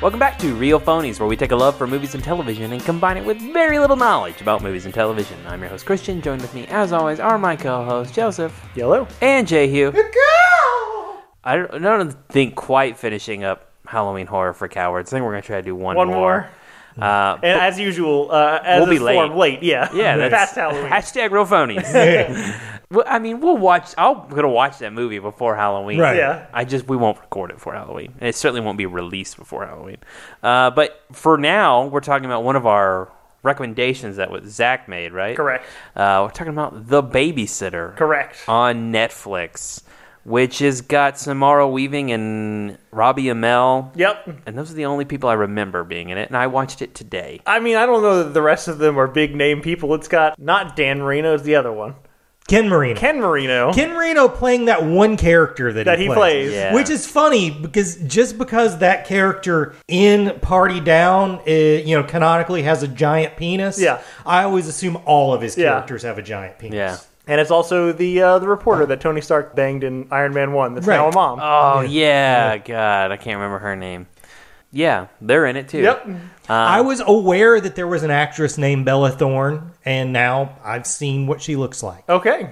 Welcome back to Real Phonies, where we take a love for movies and television and combine it with very little knowledge about movies and television. I'm your host, Christian. Joined with me, as always, are my co hosts, Joseph Yellow. and Jay Hugh. I don't, I don't think quite finishing up Halloween Horror for Cowards. I think we're going to try to do one, One more. Uh, And as usual, uh, as We'll be is form, late. late. Yeah. yeah, that's past Halloween. Hashtag Real Phonies. well, I mean, we'll watch. I'm going to watch that movie before Halloween. Right. Yeah. I just we won't record it for Halloween, and it certainly won't be released before Halloween. Uh, but for now, we're talking about one of our recommendations that was Zach made, right? Correct. Uh, we're talking about The Babysitter Correct. on Netflix, which has got Samara Weaving and Robbie Amell, Yep. and those are the only people I remember being in it. And I watched it today. I mean, I don't know that the rest of them are big name people. It's got not Dan Marino is the other one. Ken Marino. Ken Marino. Ken Marino playing that one character that, That he plays. Yeah. Which is funny because just because that character in Party Down, uh, you know, canonically has a giant penis. Yeah. I always assume all of his Yeah. characters have a giant penis. Yeah. and it's also the uh, the reporter that Tony Stark banged in Iron Man One. That's now a mom. Oh yeah. God, I can't remember her name. Yeah, they're in it too. yep. I was aware that there was an actress named Bella Thorne, and now I've seen what she looks like. Okay.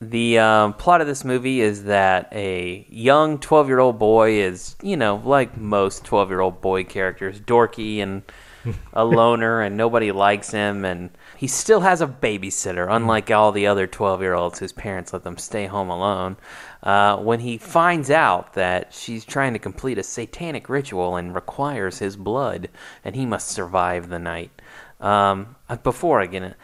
The um, plot of this movie is that a young 12 year old boy is, you know, like most 12 year old boy characters, dorky and a loner, and nobody likes him. And he still has a babysitter, unlike all the other 12 year olds whose parents let them stay home alone. Uh, when he finds out that she's trying to complete a satanic ritual and requires his blood, and he must survive the night. Um, uh, before I get in,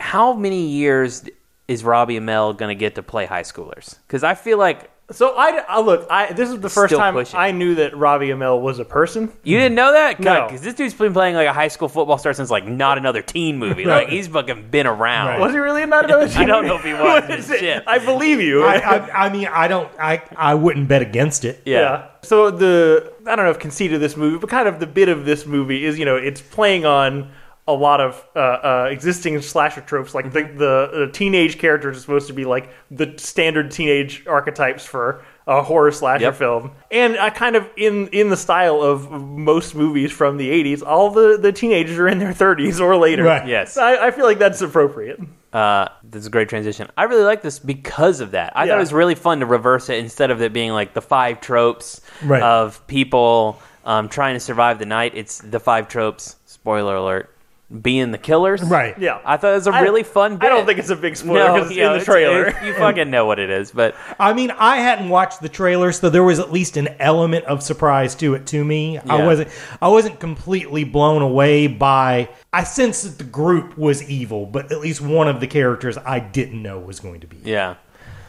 how many years is Robbie Amell going to get to play high schoolers? Because I feel like So I, I look. I this is the first Still time pushing. I knew that Robbie Amell was a person. you didn't know that. No. because this dude's been playing like a high school football star since like not another teen movie. Like he's fucking been around. Right. Was he really not another? Teen movie? I don't know if he was. What is it? Shit. I believe you. I, I, I mean, I don't, I, I wouldn't bet against it. Yeah. So the I don't know if conceit of this movie, but kind of the bit of this movie is you know it's playing on a lot of uh, uh, existing slasher tropes. Like Mm-hmm. the, the the teenage characters are supposed to be like the standard teenage archetypes for a horror slasher Yep. film, and I kind of in in the style of most movies from the '80s. All the the teenagers are in their 30s or later. Right. Yes. I, I feel like that's appropriate. Uh, this is a great transition. I really like this because of that. I Yeah. thought it was really fun to reverse it instead of it being like the five tropes Right. of people um, trying to survive the night. It's the five tropes. Spoiler alert: being the killers. Right. Yeah, I thought it was a I- really fun. Bit. I don't think it's a big spoiler no, because it's you know, in the trailer. it's- you fucking know what it is, but I mean, I hadn't watched the trailer, so there was at least an element of surprise to it to me. I Yeah. wasn't I wasn't completely blown away by I sensed that the group was evil, but at least one of the characters I didn't know was going to be. evil. yeah.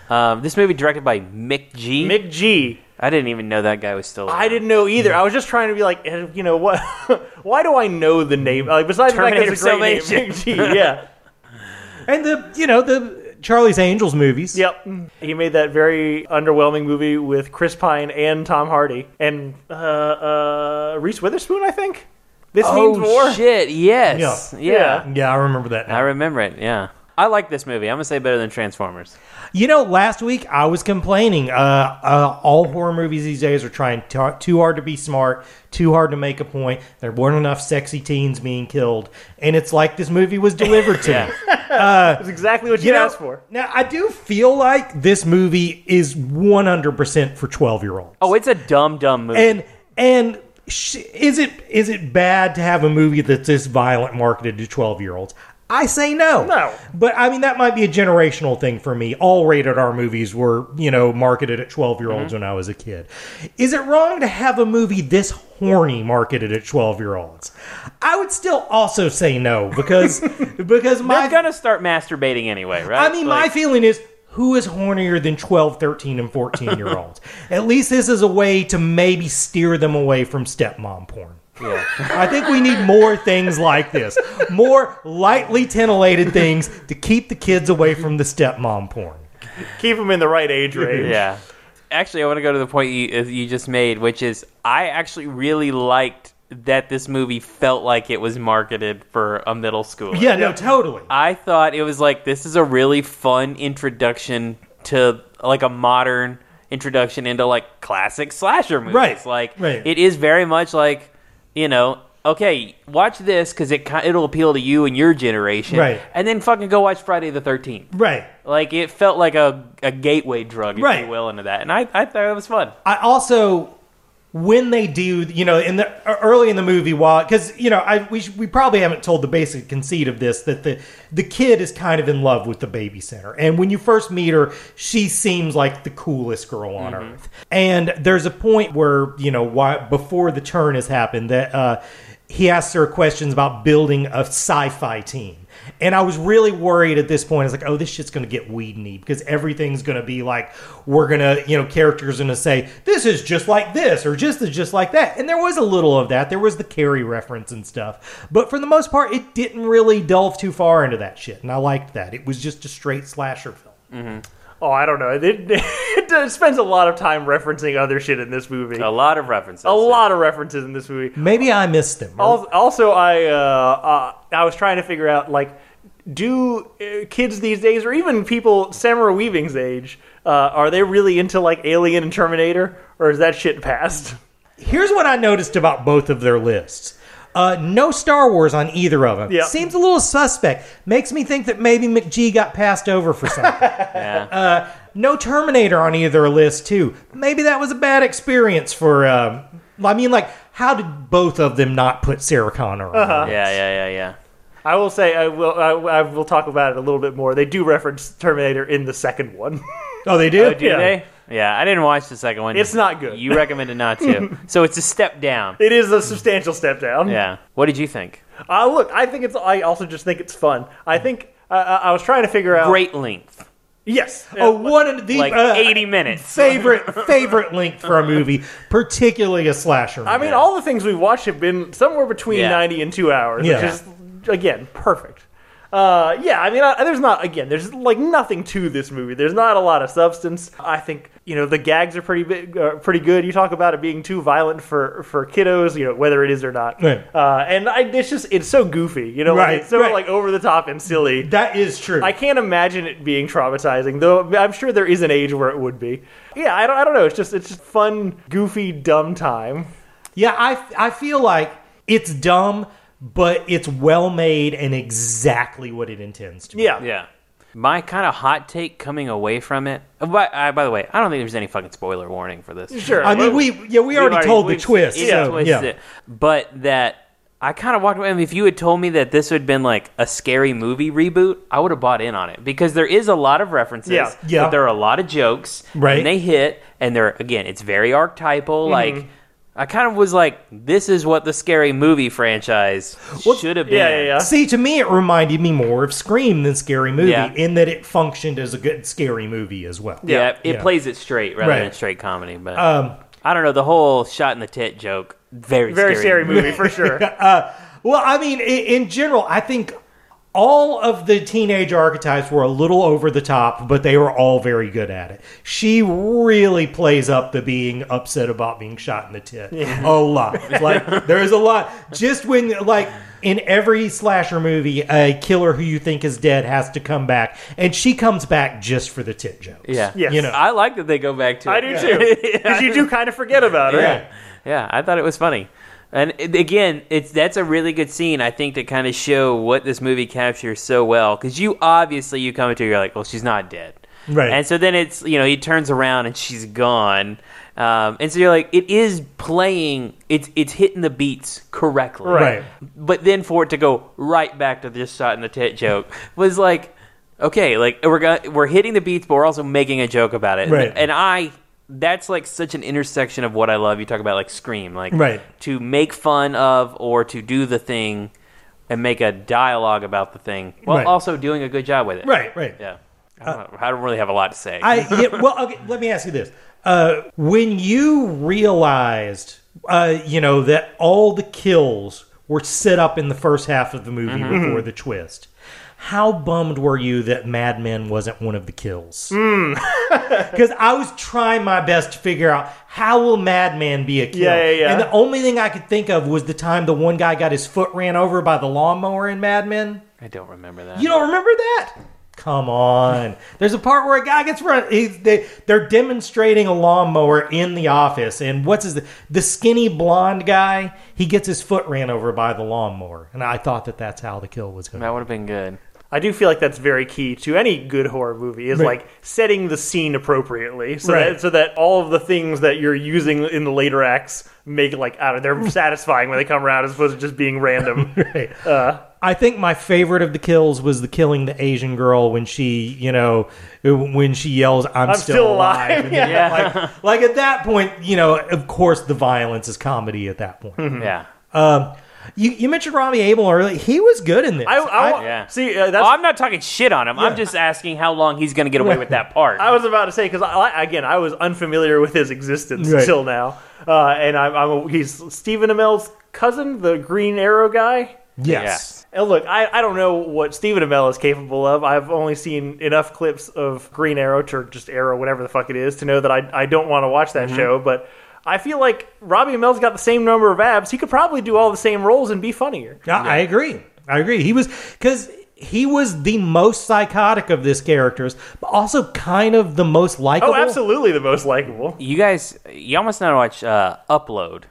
Um, this movie directed by McG. Mick G. I didn't even know that guy was still. Alive. I didn't know either. I was just trying to be like, eh, you know what? Why do I know the name? Like besides the fact that it's a great name, Terminator Yeah. And the you know, the Charlie's Angels movies. Yep. He made that very underwhelming movie with Chris Pine and Tom Hardy and uh, uh, Reese Witherspoon. I think this means Oh more. shit! Yes. Yeah. yeah. Yeah, I remember that. now. I remember it. Yeah. I like this movie. I'm gonna say better than Transformers. You know, last week I was complaining. Uh, uh, all horror movies these days are trying t- too hard to be smart, too hard to make a point. There weren't enough sexy teens being killed, and it's like this movie was delivered to me. That's exactly what you, You know, asked for. now I do feel like this movie is 100% for 12 year olds. Oh, it's a dumb, dumb movie. and and sh- is it is it bad to have a movie that's this violent marketed to 12 year olds? I say no. No. But I mean that might be a generational thing for me. All rated R movies were, you know, marketed at 12 year olds mm-hmm. when I was a kid. Is it wrong to have a movie this horny marketed at 12 year olds? I would still also say no because because my They're gonna start masturbating anyway, right? I mean, my feeling is who is hornier than 12, 13, and 14 year olds? At least this is a way to maybe steer them away from stepmom porn. Yeah. I think we need more things like this. More lightly titillated things to keep the kids away from the stepmom porn. Keep them in the right age range. yeah. Actually, I want to go to the point you, uh, you just made, which is I actually really liked that this movie felt like it was marketed for a middle schooler. Yeah, no, totally. I thought it was like this is a really fun introduction to like a modern introduction into like classic slasher movies. Right, Like right. it is very much like you know, okay, watch this because it it'll appeal to you and your generation, Right. And then fucking go watch Friday the Thirteenth. Right. Like it felt like a, a gateway drug, if Right. you will, into that, and I I thought it was fun. I also when they do, you know, in the early in the movie, while because you know, I we we probably haven't told the basic conceit of this that the the kid is kind of in love with the babysitter, and when you first meet her, she seems like the coolest girl on earth. And there's a point where you know, why before the turn has happened, that uh, he asks her questions about building a sci-fi team. And I was really worried at this point. I was like, oh, this shit's going to get weedy because everything's going to be like, we're going to, you know, characters going to say, this is just like this or just is just like that. And there was a little of that. There was the Carrie reference and stuff. But for the most part, it didn't really delve too far into that shit. And I liked that. It was just a straight slasher film. Oh, I don't know. It, it, spends a lot of time referencing other shit in this movie. A lot of references. A lot of references in this movie. Maybe I missed them. Al- Also, I uh, uh, I was trying to figure out like, do uh, kids these days, or even people Samara Weaving's age, uh, are they really into like Alien and Terminator, or is that shit past? Here's what I noticed about both of their lists. Uh, no Star Wars on either of them. Yeah. Seems a little suspect. Makes me think that maybe McG got passed over for something. Yeah. uh, no Terminator on either list too. Maybe that was a bad experience for. Um, I mean, like, how did both of them not put Sarah Connor on? Uh-huh. yeah, yeah, yeah, yeah. I will say I will I, I will talk about it a little bit more. They do reference Terminator in the second one. Oh, they did. Oh, do Yeah. they? Yeah, I didn't watch the second one. It's not good. You recommended not to, so it's a step down. it is a substantial step down. Yeah. What did you think? Uh, look, I think it's. I also just think it's fun. I think uh, I I was trying to figure out. Great length, Yes. Oh, one of the like uh, eighty minutes. favorite favorite length for a movie, particularly a slasher. I mean, all the things we've watched have been somewhere between Yeah. 90 and two hours, Yeah. which is, again, perfect. Uh, yeah, I mean, I, there's not, again, there's like nothing to this movie. There's not a lot of substance. I think, you know, the gags are pretty big, uh, pretty good. You talk about it being too violent for, for kiddos, you know, whether it is or not. Right. Uh, and I, it's just, it's so goofy, you know, like, it's so right. like over the top and silly. that is true. I can't imagine it being traumatizing, though. I'm sure there is an age where it would be. Yeah, I don't, I don't know. It's just, it's just fun, goofy, dumb time. Yeah, I, I feel like it's dumb, but it's well made and exactly what it intends to be. Yeah, Yeah. My kind of hot take coming away from it. uh, By, uh, by the way, I don't think there's any fucking spoiler warning for this. Sure. I mean, we yeah we already, told the we've- twist. it so, twists yeah. it. But that I kind of walked away. I mean, if you had told me that this would have been like a scary movie reboot, I would have bought in on it because there is a lot of references. Yeah. Yeah. But there are a lot of jokes. Right. And they hit, and they're again, it's very archetypal. Mm-hmm. Like. I kind of was like, this is what the scary movie franchise should have been. Yeah, yeah, yeah. See, to me, it reminded me more of Scream than Scary Movie, Yeah. in that it functioned as a good scary movie as well. Yeah, Yeah. it Yeah. plays it straight rather Right. than straight comedy. But Um, I don't know the whole shot in the tit joke. Very, Very scary. scary movie for sure. well, I mean, in, in general, I think all of the teenage archetypes were a little over the top, but they were all very good at it. She really plays up the being upset about being shot in the tit a lot. Like there's a lot. Just when like in every slasher movie, a killer who you think is dead has to come back, and she comes back just for the tit jokes. Yeah, Yes. you know. I like that they go back to. I do too. Because you do kind of forget about it. Yeah. Yeah, I thought it was funny. And again, it's that's a really good scene. I think to kind of show what this movie captures so well. Because you obviously you come into it, you're like, well, she's not dead, Right. And so then it's you know he turns around and she's gone, um, and so you're like, it is playing, it's it's hitting the beats correctly, Right. But then for it to go right back to this shot in the tit joke was like, okay, like we're go- we're hitting the beats, but we're also making a joke about it, Right. And I. That's like such an intersection of what I love. You talk about like Scream, like Right. to make fun of or to do the thing and make a dialogue about the thing while Right. also doing a good job with it. Right, right. Yeah. I don't, know. I don't really have a lot to say. I yeah, well, okay, let me ask you this: uh, when you realized, uh, you know, that all the kills were set up in the first half of the movie Mm-hmm. before the twist, how bummed were you that Mad Men wasn't one of the kills? Hmm. Because I was trying my best to figure out how will Mad Men be a kill, Yeah, yeah, yeah. and the only thing I could think of was the time the one guy got his foot ran over by the lawnmower in Mad Men. I don't remember that. You don't remember that? Come on. There's a part where a guy gets run. He's, they, they're demonstrating a lawnmower in the office, and what's his the skinny blonde guy? He gets his foot ran over by the lawnmower, and I thought that that's how the kill was going. That would have been good. I do feel like that's very key to any good horror movie is Right. like setting the scene appropriately, so Right. that so that all of the things that you're using in the later acts make like I don't know, they're satisfying when they come around as opposed to just being random. Right. I think my favorite of the kills was the killing the Asian girl when she, you know, when she yells, "I'm, I'm still, still alive." alive, And then, yeah. like, like at that point, you know, of course, the violence is comedy at that point. Yeah. Um, you, you mentioned Robbie Amell earlier. He was good in this. I, I, wa- Yeah. see uh, that's Oh, I'm not talking shit on him. Yeah. I'm just asking how long he's going to get away with that part. I was about to say because I, I- again I was unfamiliar with his existence Right. until now, uh, and I'm, I'm a, he's Stephen Amell's cousin, the Green Arrow guy. yes. And look, I, I don't know what Stephen Amell is capable of. I've only seen enough clips of Green Arrow or just Arrow, whatever the fuck it is, to know that I, I don't want to watch that show. But I feel like Robbie Amell's got the same number of abs. He could probably do all the same roles and be funnier. I, I agree. I agree. He was because he was the most psychotic of this characters, but also kind of the most likable. Oh, absolutely the most likable. you guys, you almost know to watch uh, Upload,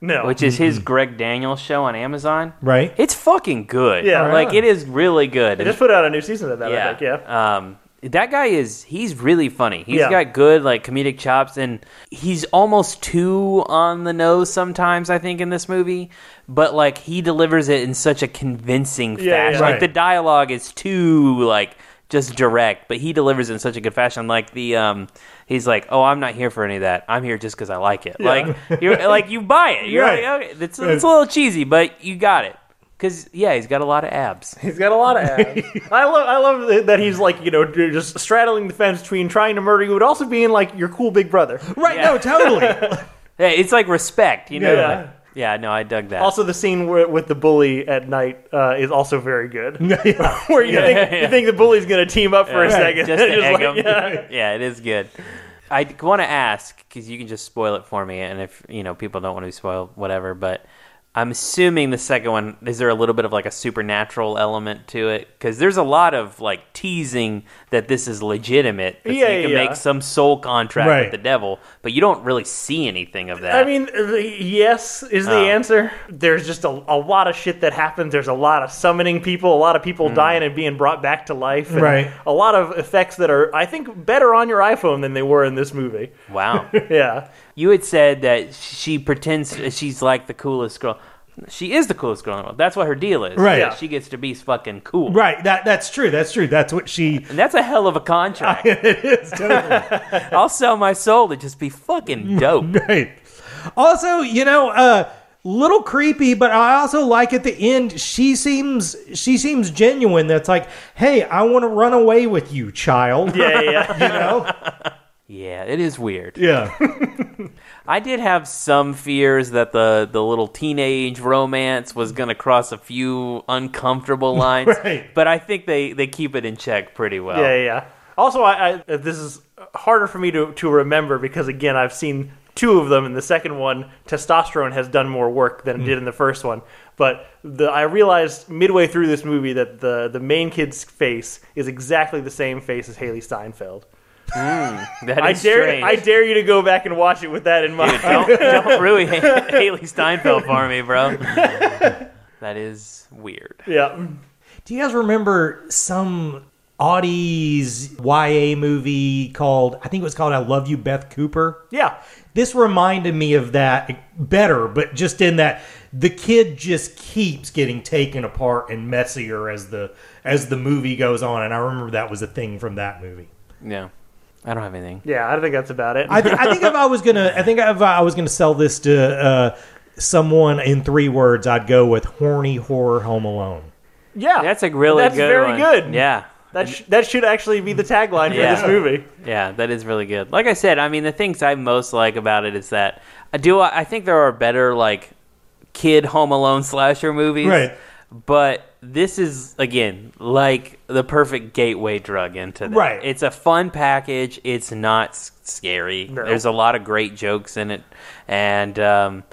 No, which is his Greg Daniels show on Amazon. Right. It's fucking good. Yeah. like it is really good. they just put out a new season of that. I think, yeah. Um, that guy is he's really funny. He's Yeah. got good like comedic chops and he's almost too on the nose sometimes I think in this movie, but like he delivers it in such a convincing Yeah, yeah. fashion. Like Right. the dialogue is too like just direct, but he delivers it in such a good fashion. Like the um, he's like, "Oh, I'm not here for any of that. I'm here just because I like it." Like you're like you buy it. You're Right. like, okay, it's, it's a little cheesy, but you got it. Cause yeah, he's got a lot of abs. He's got a lot of abs. I love, I love that he's like, you know, just straddling the fence between trying to murder you, but also being like your cool big brother. Right. Yeah. No, totally. Yeah, it's like respect, you know. Yeah. Yeah, no, I dug that. Also, the scene where, with the bully at night uh, is also very good. Where you think Yeah. you think the bully's going to team up for a Right, second, just to Just egg like, 'em. yeah. yeah, it is good. I want to ask because you can just spoil it for me, and if you know people don't want to be spoiled, whatever. But I'm assuming the second one is there a little bit of like a supernatural element to it because there's a lot of like teasing that this is legitimate. That Yeah, you can yeah. make some soul contract Right. with the devil, but you don't really see anything of that. I mean, uh, yes is the Oh. answer. There's just a, a lot of shit that happens. There's a lot of summoning people, a lot of people dying and being brought back to life. and Right. A lot of effects that are, I think, better on your iPhone than they were in this movie. wow. Yeah. You had said that she pretends she's like the coolest girl. She is the coolest girl in the world. That's what her deal is. Right. Yeah. She gets to be fucking cool. Right. That that's true. That's true. That's what she. And that's a hell of a contract. it is totally. I'll sell my soul to just be fucking dope. right. Also, you know, uh, little creepy, but I also like at the end she seems she seems genuine. That's like, hey, I want to run away with you, child. Yeah, yeah, yeah. You know. Yeah, it is weird. Yeah. I did have some fears that the, the little teenage romance was going to cross a few uncomfortable lines. Right. But I think they, they keep it in check pretty well. Yeah, yeah. Also, I, I uh, this is harder for me to, to remember because again, I've seen two of them. In the second one, testosterone has done more work than it mm. did in the first one. But the, I realized midway through this movie that the the main kid's face is exactly the same face as Hailee Steinfeld. Mm, that I is dare strange. I dare you to go back and watch it with that in mind. don't, don't ruin Hailee Steinfeld for me, bro. That is weird. yeah. Do you guys remember some Audie's YA movie called? I think it was called "I Love You, Beth Cooper." Yeah. This reminded me of that better, but just in that the kid just keeps getting taken apart and messier as the as the movie goes on, and I remember that was a thing from that movie. Yeah. I don't have anything. Yeah, I think that's about it. I, th- I think if I was gonna, I think if I was gonna sell this to uh, someone in three words, I'd go with horny horror Home Alone. yeah. That's a really good. That's good very one. good. Yeah. That sh- that should actually be the tagline for this movie. Yeah, that is really good. Like I said, I mean, the things I most like about it is that I do. I think there are better like kid Home Alone slasher movies, Right. But this is again like the perfect gateway drug into that. Right. It's a fun package. It's not s- scary. No. There's a lot of great jokes in it, and um,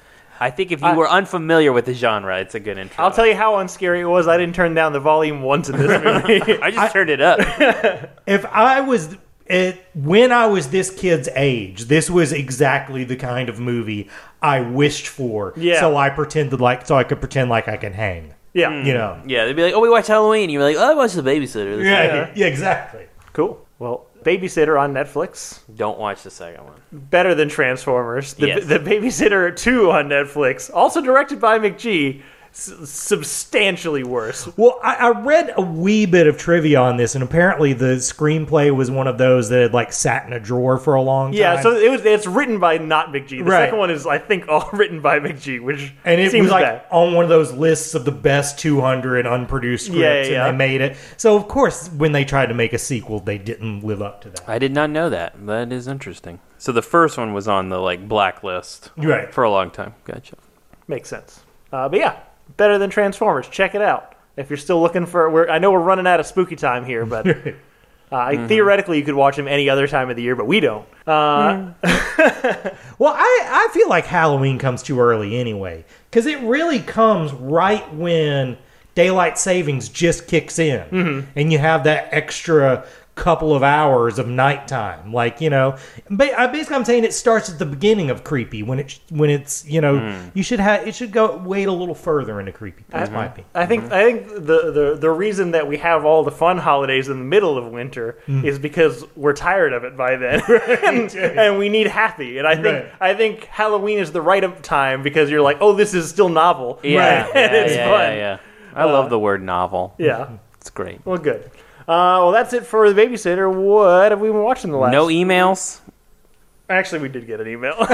I think if you I- were unfamiliar with the genre, it's a good intro. I'll tell you how unscary it was. I didn't turn down the volume once in this movie. I just turned it up. if I was it, when I was this kid's age, this was exactly the kind of movie I wished for. Yeah. So I pretended like so I could pretend like I can hang. Yeah, hmm. You know. yeah, they'd be like, "Oh, we watched Halloween." You're like, "Oh, I watched The Babysitter." This Yeah. Yeah. exactly. cool. Well, Babysitter on Netflix. Don't watch the second one. better than Transformers. The, Yes. the Babysitter 2 on Netflix, also directed by McG, s- substantially worse. Well, I, I read a wee bit of trivia on this, and apparently the screenplay was one of those that had like sat in a drawer for a long time. Yeah, so it was. It's written by not McG. The Right. second one is, I think, all written by McG, which and it seems was like bad. on one of those lists of the best 200 unproduced scripts, Yeah, yeah, yeah. and they made it. So of course, when they tried to make a sequel, they didn't live up to that. I did not know that. That is interesting. So the first one was on the like blacklist Right. for a long time. Gotcha. Makes sense. Uh, but yeah, better than Transformers. Check it out. If you're still looking for, we're, I know we're running out of spooky time here, but uh, theoretically you could watch them any other time of the year, but we don't. Uh, Well, I, I feel like Halloween comes too early anyway, because it really comes right when daylight savings just kicks in, Mm-hmm. and you have that extra couple of hours of nighttime. Like you know, ba- basically I'm saying it starts at the beginning of creepy when it when it's you know Mm. you should have it should go wait a little further into creepy. That's my opinion. I think I think the, the the reason that we have all the fun holidays in the middle of winter is because we're tired of it by then, and, and we need happy. And I think Right. I think Halloween is the right of time because you're like, oh, this is still novel. Yeah, Right. yeah, And it's yeah, fun. yeah, yeah. I love the word novel. Yeah. It's great. Well, good. Uh, well, that's it for the babysitter. What have we been watching the last? No emails. Actually, we did get an email.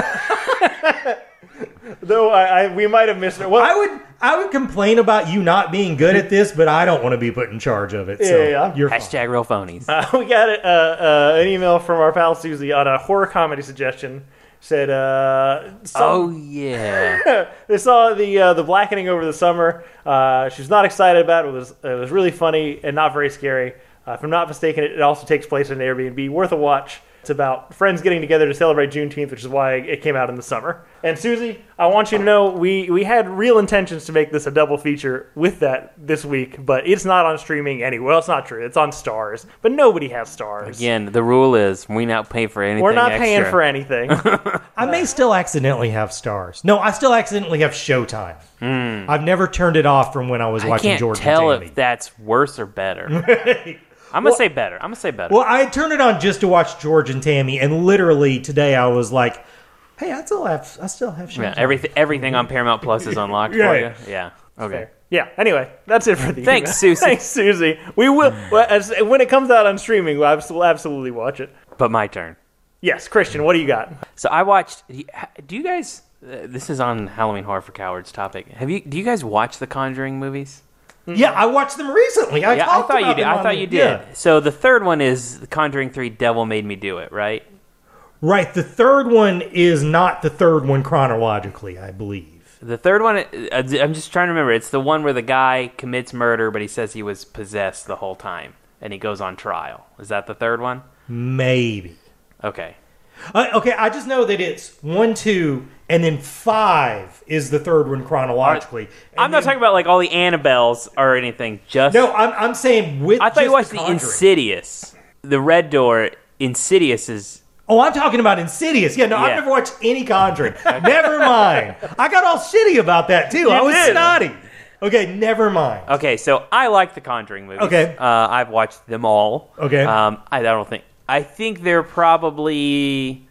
Though I, I we might have missed it. Well, I would I would complain about you not being good at this, but I don't want to be put in charge of it. So Yeah, yeah. you're fine. Hashtag real phonies. Uh, we got uh, uh, an email from our pal Susie on a horror comedy suggestion. Said, uh, oh yeah. they saw the uh, the blackening over the summer. Uh, she was not excited about it. It was it was really funny and not very scary. Uh, if I'm not mistaken, it, it also takes place in an Airbnb. Worth a watch. It's about friends getting together to celebrate Juneteenth, which is why it came out in the summer. And Susie, I want you to know we we had real intentions to make this a double feature with that this week, but it's not on streaming anyway. Well, it's not true. It's on Starz, but nobody has Starz. Again, the rule is we not pay for anything. We're not paying for anything. I may still accidentally have Starz. No, I still accidentally have Showtime. I've never turned it off from when I was. I watching can't George tell and Tammy. if that's worse or better. I'm gonna say better. I'm gonna say better. well, I turned it on just to watch George and Tammy, and literally today I was like, "Hey, I still have, I still have Showtime." yeah, everything everything on Paramount Plus is unlocked Yeah. for you. Yeah. Okay. yeah. Anyway, that's it for the Thanks, email. Susie. Thanks, Susie. We will as, when it comes out on streaming. We'll, abs- absolutely watch it. But my turn. Yes, Christian, what do you got? So I watched. Do you guys? Uh, this is on Halloween Horror for Cowards topic. Have you? Do you guys watch the Conjuring movies? Yeah, I watched them recently. I yeah, I thought you did. I thought you did. yeah. So the third one is Conjuring Three: Devil Made Me Do It. Right. Right. The third one is not the third one chronologically, I believe. The third one, uh, I'm just trying to remember. It's the one where the guy commits murder, but he says he was possessed the whole time, and he goes on trial. Is that the third one? Maybe. Okay. Uh, okay, I just know that it's one, two, and then five is the third one chronologically. I'm not then- talking about like all the Annabelles or anything. Just No, I'm, I'm saying with. I thought you watched the the, Insidious, the Red Door. Insidious is Oh, I'm talking about Insidious. Yeah, no, Yeah. I've never watched any Conjuring. never mind. I got all shitty about that too. I was did. snotty. Okay, never mind. okay. So I like the Conjuring movies. Okay. uh, I've watched them all. Okay. um, I, I don't think I think they're probably.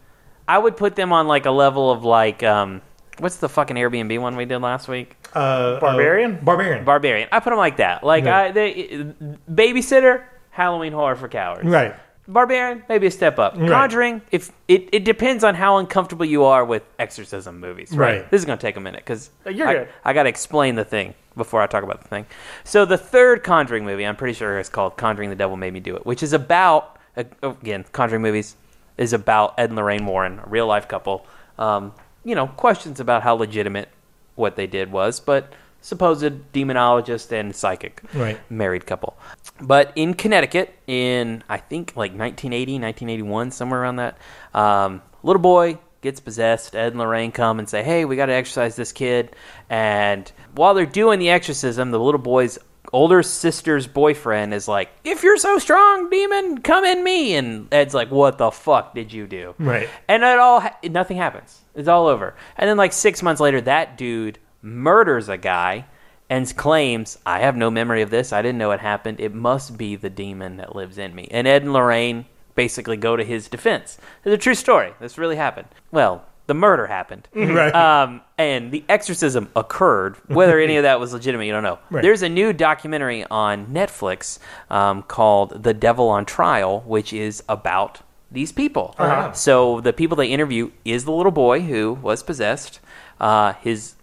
I would put them on like a level of like um, what's the fucking Airbnb one we did last week? Uh, Barbarian? uh, Barbarian. Barbarian. I put them like that. Like Yeah. I, they, babysitter, Halloween horror for cowards. right. Barbarian, maybe a step up. Right. Conjuring, if it, it depends on how uncomfortable you are with exorcism movies. Right. Right. This is going to take a minute because You're I, good. I got to explain the thing before I talk about the thing. So the third Conjuring movie, I'm pretty sure it's called Conjuring: The Devil Made Me Do It, which is about uh, again Conjuring movies is about Ed and Lorraine Warren, a real life couple. Um, you know, questions about how legitimate what they did was, but supposed demonologist and psychic Right. married couple. But in Connecticut, in I think like 1980, 1981, somewhere around that, um, little boy gets possessed. Ed and Lorraine come and say, "Hey, we got to exorcise this kid." And while they're doing the exorcism, the little boy's older sister's boyfriend is like, "If you're so strong, demon, come in me." And Ed's like, "What the fuck did you do?" Right. And it all nothing happens. It's all over. And then like 6 months later that dude murders a guy and claims, "I have no memory of this. I didn't know it happened. It must be the demon that lives in me." And Ed and Lorraine basically go to his defense. It's a true story. This really happened. Well, the murder happened. Right. Um, and the exorcism occurred. Whether any of that was legitimate, you don't know. Right. There's a new documentary on Netflix um, called The Devil on Trial, which is about these people. Uh-huh. So the people they interview is the little boy who was possessed, uh, his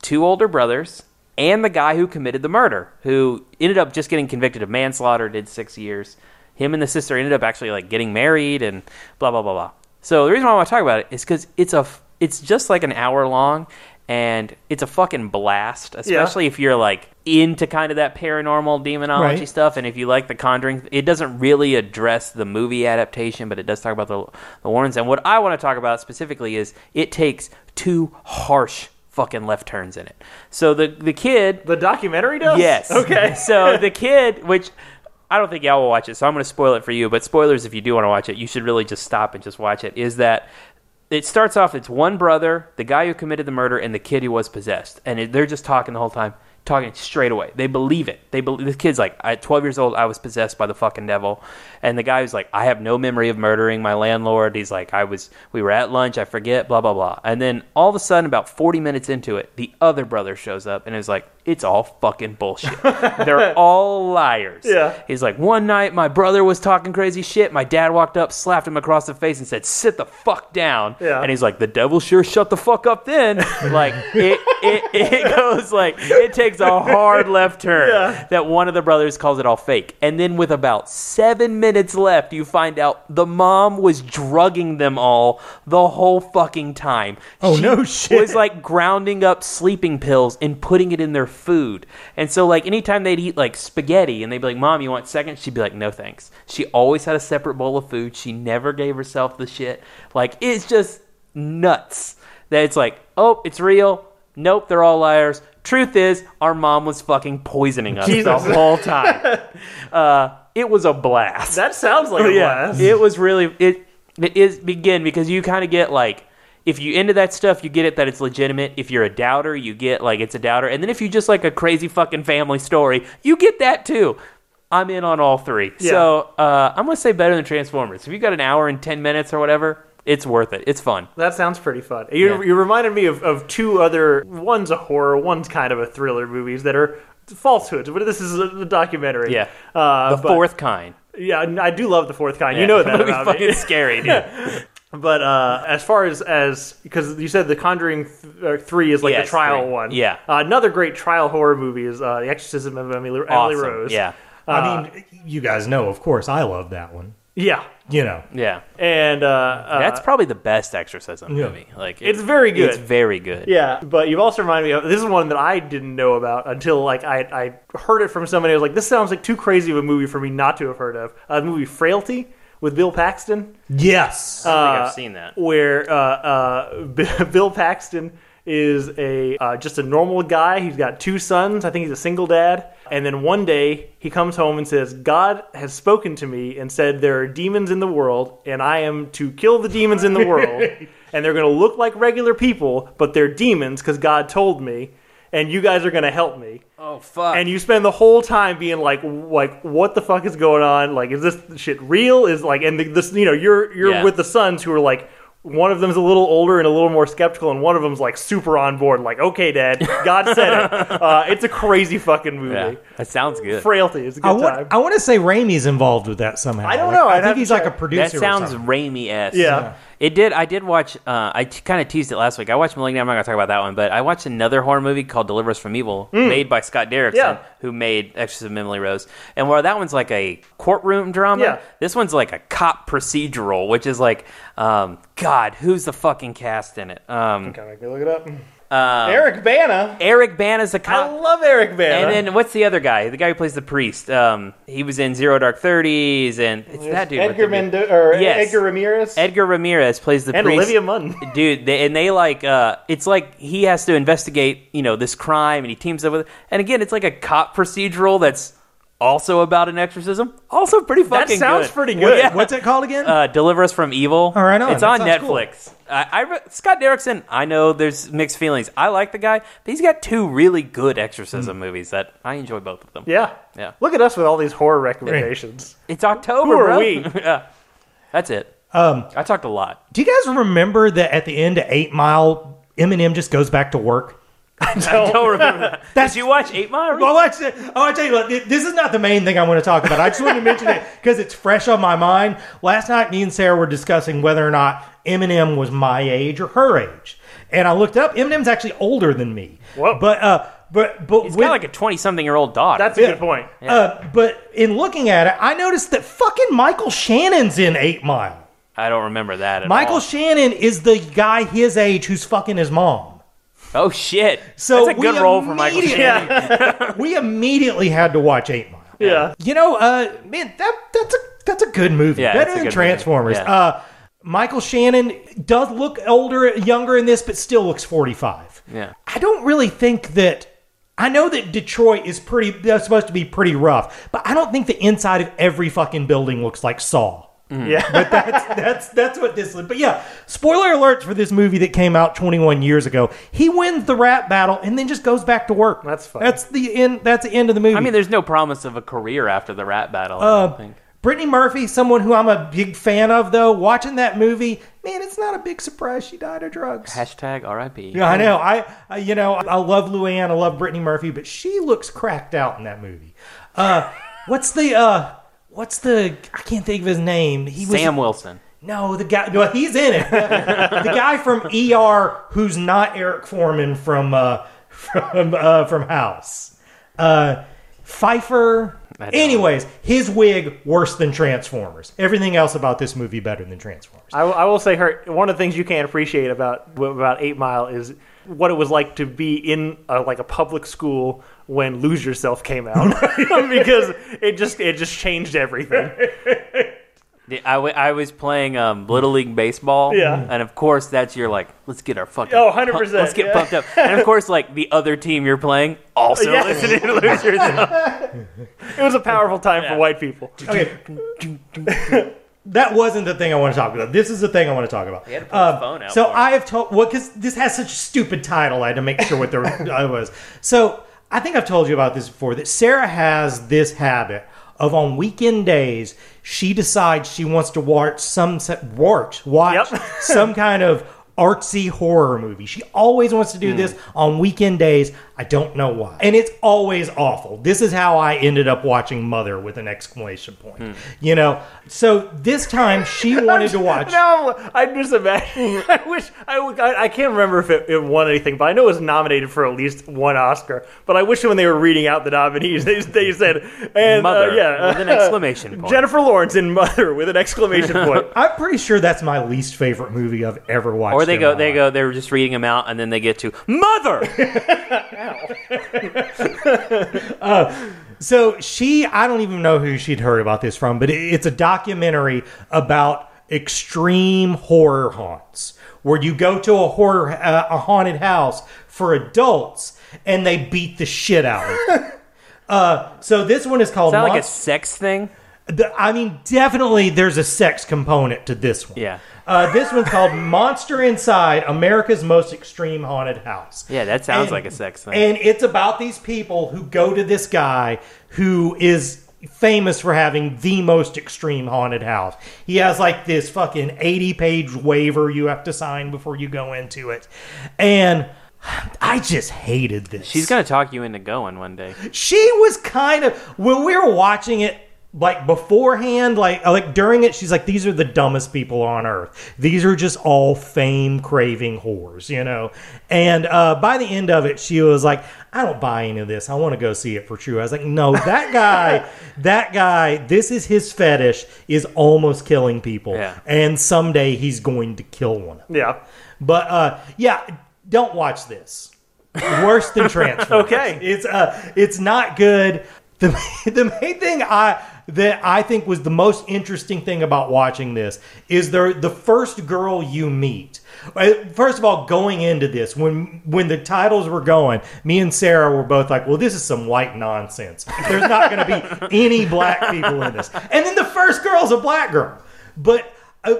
two older brothers, and the guy who committed the murder, who ended up just getting convicted of manslaughter, did six years. Him and the sister ended up actually like getting married and blah blah blah blah. So the reason why I want to talk about it is because it's a it's just like an hour long, and it's a fucking blast, especially if you're like into kind of that paranormal demonology Right. stuff, and if you like The Conjuring. It doesn't really address the movie adaptation, but it does talk about the the Warrens. And what I want to talk about specifically is it takes two harsh fucking left turns in it. So the the kid The documentary does? Yes. Okay. so the kid, which I don't think y'all will watch it, so I'm going to spoil it for you. But spoilers, if you do want to watch it, you should really just stop and just watch it. Is that it starts off? It's one brother, the guy who committed the murder, and the kid who was possessed, and it, they're just talking the whole time. Talking straight away, they believe it. They believe the kid's like, at 12 years old, I was possessed by the fucking devil, and the guy who's like, I have no memory of murdering my landlord. He's like, I was, we were at lunch, I forget, blah blah blah. And then all of a sudden, about 40 minutes into it, the other brother shows up and is like, it's all fucking bullshit. They're all liars. Yeah. He's like, one night my brother was talking crazy shit. My dad walked up, slapped him across the face, and said, "Sit the fuck down." Yeah. And he's like, "The devil sure shut the fuck up." Then, like, it, it it goes like it takes a hard left turn. Yeah. That one of the brothers calls it all fake, and then with about seven minutes left, you find out the mom was drugging them all the whole fucking time. Oh, She no shit. Was like grounding up sleeping pills and putting it in their food. And so like anytime they'd eat like spaghetti and they'd be like, "Mom, you want seconds?" She'd be like, "No, thanks." She always had a separate bowl of food. She never gave herself the shit. Like it's just nuts. That it's like, "Oh, it's real." Nope, they're all liars. Truth is, our mom was fucking poisoning us Jesus. the whole time. uh, it was a blast. That sounds like a blast. It was really it. It is begin because you kind of get like if you into that stuff, you get it that it's legitimate. If you're a doubter, you get like it's a doubter, and then if you just like a crazy fucking family story, you get that too. I'm in on all three. Yeah. So uh, I'm gonna say better than Transformers. If you got an hour and ten minutes or whatever, it's worth it. It's fun. That sounds pretty fun. You, Yeah. you reminded me of, of two other. One's a horror, one's kind of a thriller movies that are falsehoods, but this is a, a documentary. Yeah. Uh, The but- fourth kind. Yeah, I do love the fourth kind. You know that about fucking me. scary, dude. But uh, as far as as because you said The Conjuring th- uh, three is like Yes, the trial three. one. Yeah. Uh, another great trial horror movie is uh, The Exorcism of Emily, Emily. Rose. Yeah. I mean, you guys know, of course, I love that one. Yeah. You know, Yeah. And uh, uh, That's probably the best exorcism Yeah. movie. Like It's very good. It's very good. Yeah, but you've also reminded me of this is one that I didn't know about until like I, I heard it from somebody. I was like, this sounds like too crazy of a movie for me not to have heard of. Uh, the movie Frailty with Bill Paxton, yes. I don't think Uh, I've seen that. where uh, uh, Bill Paxton is a uh, just a normal guy. He's got two sons. I think he's a single dad. And then one day he comes home and says, "God has spoken to me and said there are demons in the world, and I am to kill the demons in the world, and they're going to look like regular people, but they're demons because God told me." And you guys are going to help me Oh fuck. and you spend the whole time being like, like, what the fuck is going on? Like, is this shit real? Is like, and the, this, you know, you're you're Yeah. with the sons who are like, one of them's a little older and a little more skeptical, and one of them's like super on board. Like, okay, Dad, God said it. Uh, it's a crazy fucking movie. yeah, that sounds good. Frailty is a good I time. want, I want to say Raimi's involved with that somehow. I don't Like, know. I'd I have think to he's like a check. producer. That or sounds something. Raimi esque. Yeah. It did. I did watch. Uh, I t- kind of teased it last week. I watched Malignant. I'm not gonna talk about that one, but I watched another horror movie called Deliver Us from Evil, made by Scott Derrickson. Yeah. who made Exorcism of Emily Rose. And while that one's like a courtroom drama, Yeah. this one's like a cop procedural, which is like, um, God, who's the fucking cast in it? Um, Okay, I can look it up. Eric Bana. Eric Bana's a I cop. I love Eric Bana. and then what's the other guy? The guy who plays the priest. Um, he was in Zero Dark Thirties, and it's that dude. Edgar? Mendo- or Yes. Edgar Ramirez Edgar Ramirez plays the priest. and priest. Olivia Munn. dude they, and they like uh it's like he has to investigate you know this crime and he teams up with and again it's like a cop procedural that's also about an exorcism also pretty fucking. That sounds good. pretty good. Yeah. What's it called again? uh, Deliver Us from Evil. All right, on. it's That on sounds cool. Netflix. I, I re- Scott Derrickson. I know there's mixed feelings. I like the guy, but he's got two really good exorcism movies that I enjoy both of them. Yeah. Yeah. Look at us with all these horror recommendations. It's October, Who are bro. we? yeah, that's it. Um, I talked a lot. do you guys remember that at the end of Eight Mile, Eminem just goes back to work? I don't remember that. That's- Did you watch Eight Mile? Well, I want to, I want tell you, look, th- this is not the main thing I want to talk about. I just wanted to mention it because it's fresh on my mind. Last night, me and Sarah were discussing whether or not Eminem was my age or her age, and I looked up. Eminem's actually older than me. Whoa. But uh, but but He's with- got like a twenty-something-year-old daughter. That's a Yeah. good point. uh, but in looking at it, I noticed that fucking Michael Shannon's in Eight Mile. I don't remember that at Michael all. Shannon is the guy his age who's fucking his mom. Oh shit! So that's a we good role for Michael immediately- Shannon. we immediately had to watch Eight Mile. Yeah. You know, uh, man, that that's a that's a good movie. Yeah, Better than Transformers. Yeah. Uh, Michael Shannon does look older, younger in this, but still looks forty five. Yeah. I don't really think that. I know that Detroit is pretty. That's supposed to be pretty rough, but I don't think the inside of every fucking building looks like Saw. Yeah. but That's that's that's what this. But yeah, spoiler alerts for this movie that came out 21 years ago. He wins the rap battle and then just goes back to work. That's fine. That's the end. That's the end of the movie. I mean, there's no promise of a career after the rap battle. I Uh, don't think. Brittany Murphy, someone who I'm a big fan of, though, watching that movie, man, it's not a big surprise she died of drugs. Hashtag R.I.P. Yeah, I know. I, I you know, I love Luanne, I love Brittany Murphy, but she looks cracked out in that movie. Uh, what's the uh, what's the? I can't think of his name. He was Sam Wilson. no, the guy. No, he's in it. the guy from ER, who's not Eric Foreman from uh, from uh, from House. Uh, Phifer. I don't Anyways, his wig worse than Transformers. Everything else about this movie better than Transformers. I, will- I will say her one of the things you can't appreciate about about Eight Mile is what it was like to be in a, like a public school when Lose Yourself came out because it just it just changed everything. The- I, w- I was playing um, Little League Baseball. Yeah. And of course, that's your like, let's get our fucking. Oh, 100%, pump- Let's get yeah. pumped up. And of course, like, the other team you're playing also Yeah. listening to Lose Yourself. It was a powerful time Yeah. for white people. Okay. that wasn't the thing I want to talk about. This is the thing I want to talk about. had to pull Um, phone out so. I have told well because this has such a stupid title. I had to make sure what there I was. So I think I've told you about this before. That Sarah has this habit of on weekend days she decides she wants to watch some watch watch Yep. some kind of artsy horror movie. She always wants to do this on weekend days. I don't know why. And it's always awful. This is how I ended up watching Mother with an exclamation point. You know, so this time she wanted to watch. No, I'm just imagine. I wish I, I, I can't remember if it, it won anything, but I know it was nominated for at least one Oscar. But I wish when they were reading out the nominees, they, they said, and uh, Mother yeah, with an exclamation point. Jennifer Lawrence in Mother with an exclamation point. I'm pretty sure that's my least favorite movie I've ever watched. Or they go, they go, they were just reading them out, and then they get to Mother. So she, I don't even know who she'd heard about this from, but it, it's a documentary about extreme horror haunts, where you go to a horror, uh, a haunted house for adults, and they beat the shit out of you. uh, so this one is called. Is that like a sex thing? The- I mean, definitely there's a sex component to this one. Yeah. Uh, this one's called Monster Inside America's Most Extreme Haunted House. Yeah, that sounds And- like a sex thing. And it's about these people who go to this guy who is famous for having the most extreme haunted house. He has like this fucking 80 page waiver you have to sign before you go into it. And I just hated this. She's gonna talk you into going one day. She was kind of when we were watching it like beforehand like like during it she's like these are the dumbest people on earth these are just all fame craving whores you know and uh by the end of it she was like i don't buy any of this i want to go see it for true i was like no that guy that guy this is his fetish is almost killing people Yeah. and someday he's going to kill one of them Yeah. but uh, yeah, don't watch this. Worse than Transformers. Okay. it's uh, it's not good. The the main thing I that I think was the most interesting thing about watching this is the the first girl you meet. Uh, First of all, going into this, when when the titles were going, me and Sarah were both like, "Well, this is some white nonsense. There's not going to be any black people in this." And then the first girl's a black girl, but uh,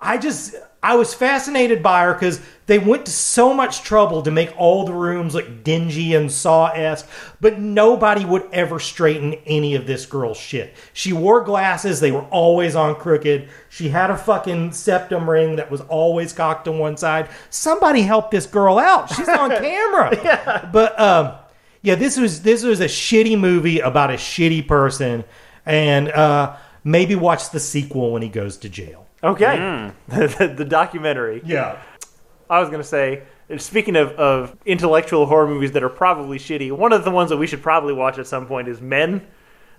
I just I was fascinated by her because they went to so much trouble to make all the rooms look dingy and saw esque, but nobody would ever straighten any of this girl's shit. She wore glasses; they were always on crooked. She had a fucking septum ring that was always cocked to one side. Somebody help this girl out. She's on camera. But um, yeah, this was this was a shitty movie about a shitty person, and uh, maybe watch the sequel when he goes to jail. Okay. the, the documentary. Yeah. I was going to say, speaking of, of intellectual horror movies that are probably shitty, one of the ones that we should probably watch at some point is Men.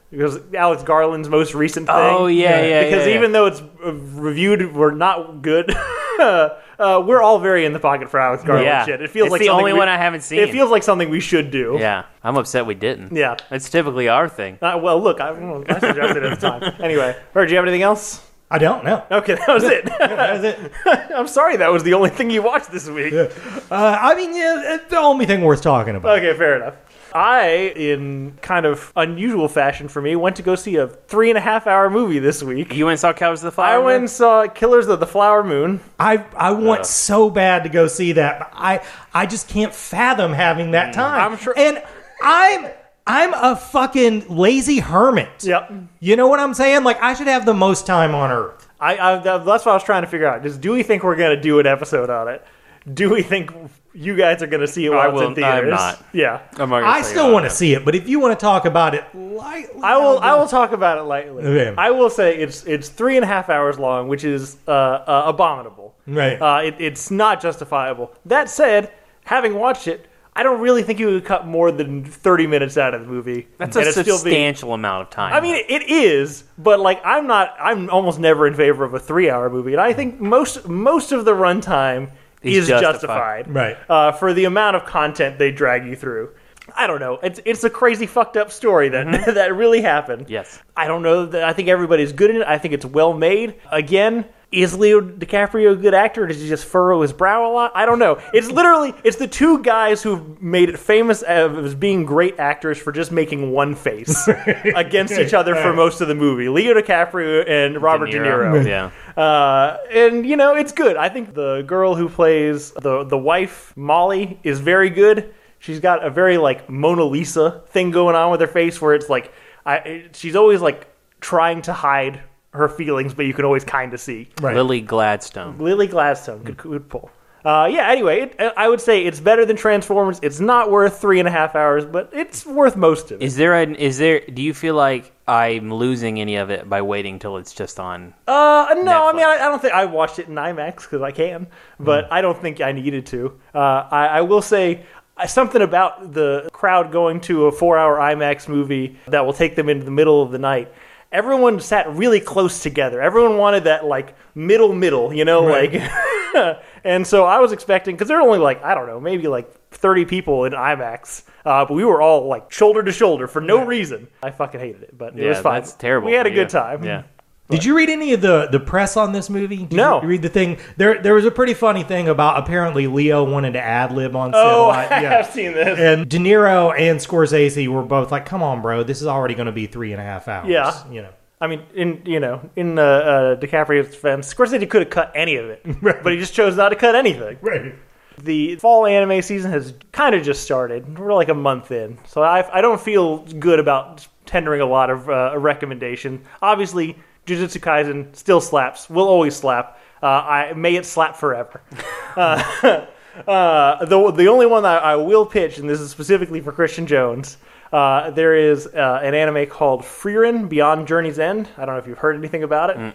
Because Alex Garland's most recent thing. Oh, yeah, yeah, Because yeah, yeah. even though it's uh, reviewed, we're not good. uh, we're all very in the pocket for Alex Garland Yeah. shit. It feels It's like the only we- one I haven't seen. It feels like something we should do. Yeah, I'm upset we didn't. Yeah. It's typically our thing. Uh, well, look, I, well, I suggested it at the time. Anyway, Bert, do you have anything else? I don't know. Okay, that was it. That is it. I'm sorry that was the only thing you watched this week. Uh, I mean, yeah, it's the only thing worth talking about. Okay, fair enough. I, in kind of unusual fashion for me, went to go see a three and a half hour movie this week. You went and saw Cows of the I Flower went and saw Killers of the Flower Moon. I I want so bad to go see that, but I I just can't fathom having that time. I'm sure- and I'm I'm a fucking lazy hermit. Yep. You know what I'm saying? Like I should have the most time on earth. I, I that's what I was trying to figure out. Just do we think we're gonna do an episode on it? Do we think you guys are gonna see it while I it's will- in theaters? I'm not. Yeah. I'm not gonna I say still about want to see it, but if you want to talk about it lightly, I will. I'll will talk about it lightly. Okay. I will say it's it's three and a half hours long, which is uh, uh, abominable. Right. Uh, it, it's not justifiable. That said, having watched it, I don't really think you could cut more than thirty minutes out of the movie. That's and a it still be- substantial amount of time. I mean, it is, but like I'm not. I'm almost never in favor of a three-hour movie, and I think most most of the runtime Is is justified. justified, Right. Uh, for the amount of content they drag you through. I don't know. It's it's a crazy fucked up story that that really happened. Yes. I don't know that. I think everybody's good in it. I think it's well made. Again. Is Leo DiCaprio a good actor? Does he just furrow his brow a lot? I don't know. It's literally it's the two guys who've made it famous as being great actors for just making one face against each other for most of the movie. Leo DiCaprio and Robert De Niro. Yeah. Uh, and you know, it's good. I think the girl who plays the the wife, Molly, is very good. She's got a very like Mona Lisa thing going on with her face, where it's like, I she's always like trying to hide her feelings, but you can always kind of see. Right. Lily Gladstone. Lily Gladstone, good, good pull. Uh, yeah. Anyway, it, I would say it's better than Transformers. It's not worth three and a half hours, but it's worth most of it. Is there an is there do you feel like I'm losing any of it by waiting till it's just on Uh, no, I mean, I, I don't think I watched it in IMAX because I can, but I don't think I needed to. Uh, I, I will say uh, something about the crowd going to a four-hour IMAX movie that will take them into the middle of the night. Everyone sat really close together. Everyone wanted that like middle middle, you know, Right. like. and so I was expecting because there were only like I don't know, maybe like thirty people in IMAX, uh, but we were all like shoulder to shoulder for no reason. I fucking hated it, but it Yeah, was fine. that's terrible. We had a Yeah. good time. Yeah. Did you read any of the, the press on this movie? Did No. You read the thing? There there was a pretty funny thing about apparently Leo wanted to ad lib on set. Oh. I Yeah. have seen this. And De Niro and Scorsese were both like, "Come on, bro, this is already going to be three and a half hours." Yeah. you know. I mean, in you know, in uh, uh, DiCaprio's defense, Scorsese could have cut any of it, but he just chose not to cut anything. Right. The fall anime season has kind of just started. We're like a month in, so I, I don't feel good about tendering a lot of uh, recommendation. Obviously, Jujutsu Kaisen still slaps. Will always slap. Uh, I may it slap forever. Uh, uh, the the only one that I will pitch, and this is specifically for Christian Jones. Uh, there is uh, an anime called Frieren Beyond Journey's End. I don't know if you've heard anything about it.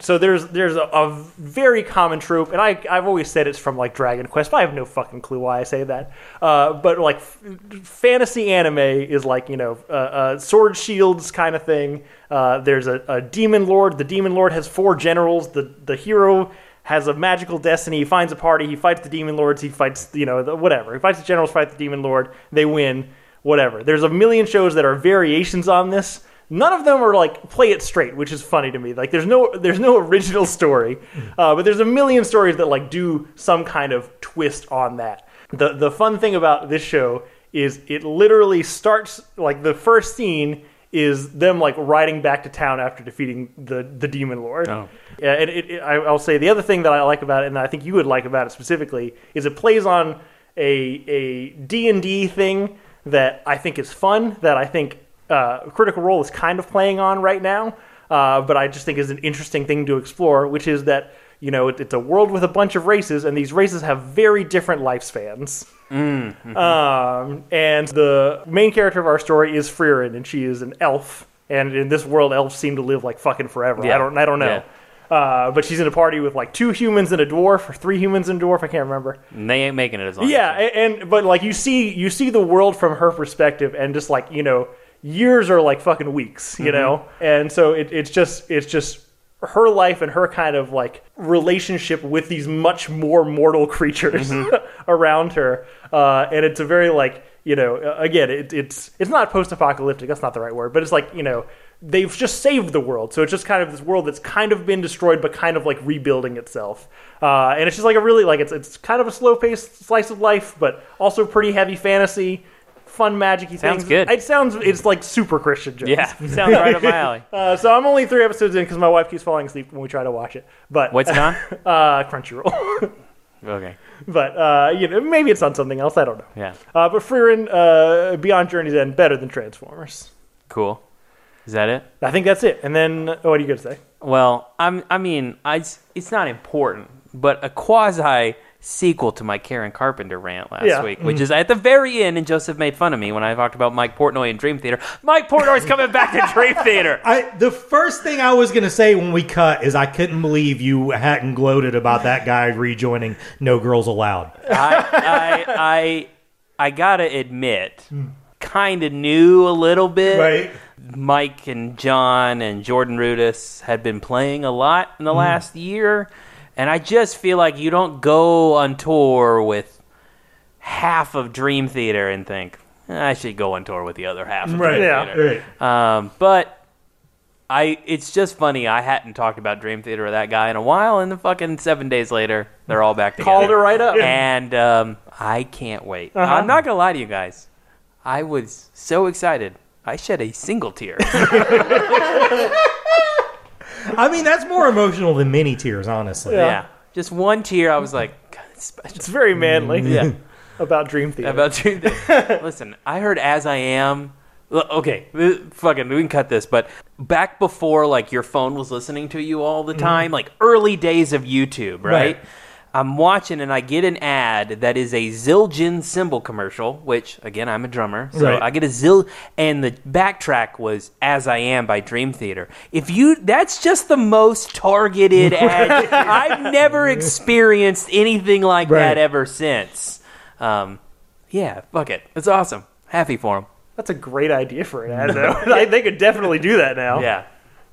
So there's there's a, a very common trope, and I I've always said it's from like Dragon Quest, but I have no fucking clue why I say that. Uh, but like f- fantasy anime is like you know uh, uh, sword shields kind of thing. Uh, there's a, a demon lord. The demon lord has four generals. The the hero has a magical destiny. He finds a party. He fights the demon lords. He fights, you know, the, whatever. He fights the generals, Fight the demon lord. They win. Whatever. There's a million shows that are variations on this. None of them are like play it straight, which is funny to me. Like there's no there's no original story, uh, but there's a million stories that like do some kind of twist on that. The the fun thing about this show is it literally starts like the first scene is them like riding back to town after defeating the the demon lord. Oh. Yeah, and it, it, I, I'll say the other thing that I like about it, and I think you would like about it specifically, is it plays on a a D and D thing that I think is fun. That I think uh, Critical Role is kind of playing on right now, uh, but I just think is an interesting thing to explore, which is that you know it, it's a world with a bunch of races, and these races have very different lifespans. Um, and the main character of our story is Frieren, and she is an elf. And in this world, elves seem to live like fucking forever. I don't, I don't know. Uh, but she's in a party with like two humans and a dwarf, or three humans and a dwarf. I can't remember. And they ain't making it as long. Yeah, and, and but like you see, you see the world from her perspective, and just like you know, years are like fucking weeks, you know. And so it, it's just, it's just her life and her kind of like relationship with these much more mortal creatures around her. Uh, and it's a very like you know, again, it, it's it's not post-apocalyptic. That's not the right word, but it's like you know, they've just saved the world, so it's just kind of this world that's kind of been destroyed, but kind of like rebuilding itself. Uh, and it's just like a really like it's it's kind of a slow-paced slice of life, but also pretty heavy fantasy, fun magic-y Sounds good. It sounds it's like super Christian Jones. Yeah, sounds right up my alley. Uh, so I'm only three episodes in because my wife keeps falling asleep when we try to watch it. But What's it on? uh, Crunchyroll. Okay. but uh, you know, maybe it's on something else. I don't know. Yeah. Uh, but Frieren, uh, Beyond Journey's End, better than Transformers. Cool. Is that it? I think that's it. And then, oh, what are you going to say? Well, I'm. I mean, I, it's not important, but a quasi sequel to my Karen Carpenter rant last Yeah. week, mm. which is at the very end, and Joseph made fun of me when I talked about Mike Portnoy in Dream Theater. Mike Portnoy's coming back to Dream Theater. I the first thing I was gonna say when we cut is I couldn't believe you hadn't gloated about that guy rejoining No Girls Allowed. I, I, I, I gotta admit, kind of knew a little bit. Right. Mike and John and Jordan Rudess had been playing a lot in the mm. last year, and I just feel like you don't go on tour with half of Dream Theater and think I should go on tour with the other half. Of Right. Dream Yeah. Theater. Um, but I, it's just funny. I hadn't talked about Dream Theater with that guy in a while, and then fucking seven days later, they're all back together. Called her right up. And um, I can't wait. Uh-huh. I'm not gonna lie to you guys. I was so excited. I shed a single tear. I mean, that's more emotional than many tears, honestly. Yeah. yeah, just one tear. I was like, God, it's special. It's very manly. Mm-hmm. Yeah. About Dream Theater. About Dream Theater. Listen, I heard "As I Am." Okay, uh, fucking, we can cut this. But back before, like your phone was listening to you all the mm-hmm. time, like early days of YouTube, right? Right. I'm watching and I get an ad that is a Zildjian cymbal commercial, which again I'm a drummer, so Right. I get a Zil, and the backtrack was "As I Am" by Dream Theater. If you, that's just the most targeted ad. I've never experienced anything like Right. that ever since. Um, yeah, fuck it, it's awesome. Happy for him. That's a great idea for an ad, though. Like, they could definitely do that now. Yeah,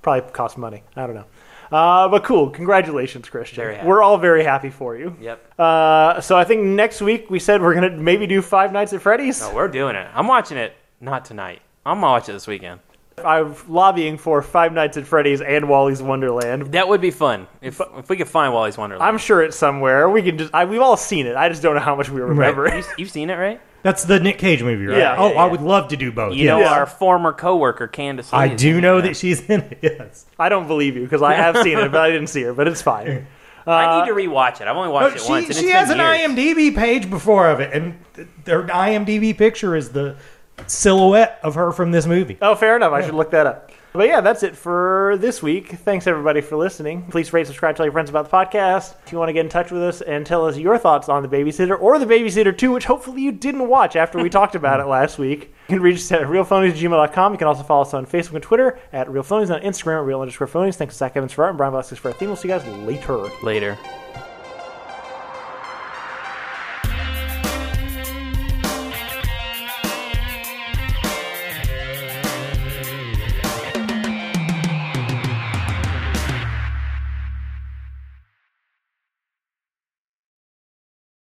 Probably cost money. I don't know. Uh, but cool. Congratulations, Christian. We're all very happy for you. yep. Uh, so I think next week we said we're going to maybe do Five Nights at Freddy's. No, we're doing it. I'm watching it. Not tonight. I'm gonna watch it this weekend. I'm lobbying for Five Nights at Freddy's and Wally's Wonderland. That would be fun if if we could find Wally's Wonderland. I'm sure it's somewhere. We can just. I, we've all seen it. I just don't know how much we remember. You, you've seen it, right? That's the Nick Cage movie, right? Yeah. oh, Yeah, I would love to do both. You yes. know Yeah. our former coworker Candace. Lee I is do know it. that she's in it. Yes. I don't believe you because I have seen it, but I didn't see her. But it's fine. Uh, I need to rewatch it. I've only watched But it she once. And she it's has been an years. IMDb page before of it, and their IMDb picture is the silhouette of her from this movie. Oh, fair enough. I should look that up. But yeah, that's it for this week. Thanks everybody for listening. Please rate, subscribe, tell your friends about the podcast. If you want to get in touch with us and tell us your thoughts on the Babysitter or the Babysitter 2, which hopefully you didn't watch after we talked about it last week, you can reach us at realphonies@gmail.com. You can also follow us on Facebook and Twitter at realphonies, on Instagram at real underscore phonies. Thanks to Zach Evans for art and Brian Velasquez for our theme. We'll see you guys later. later.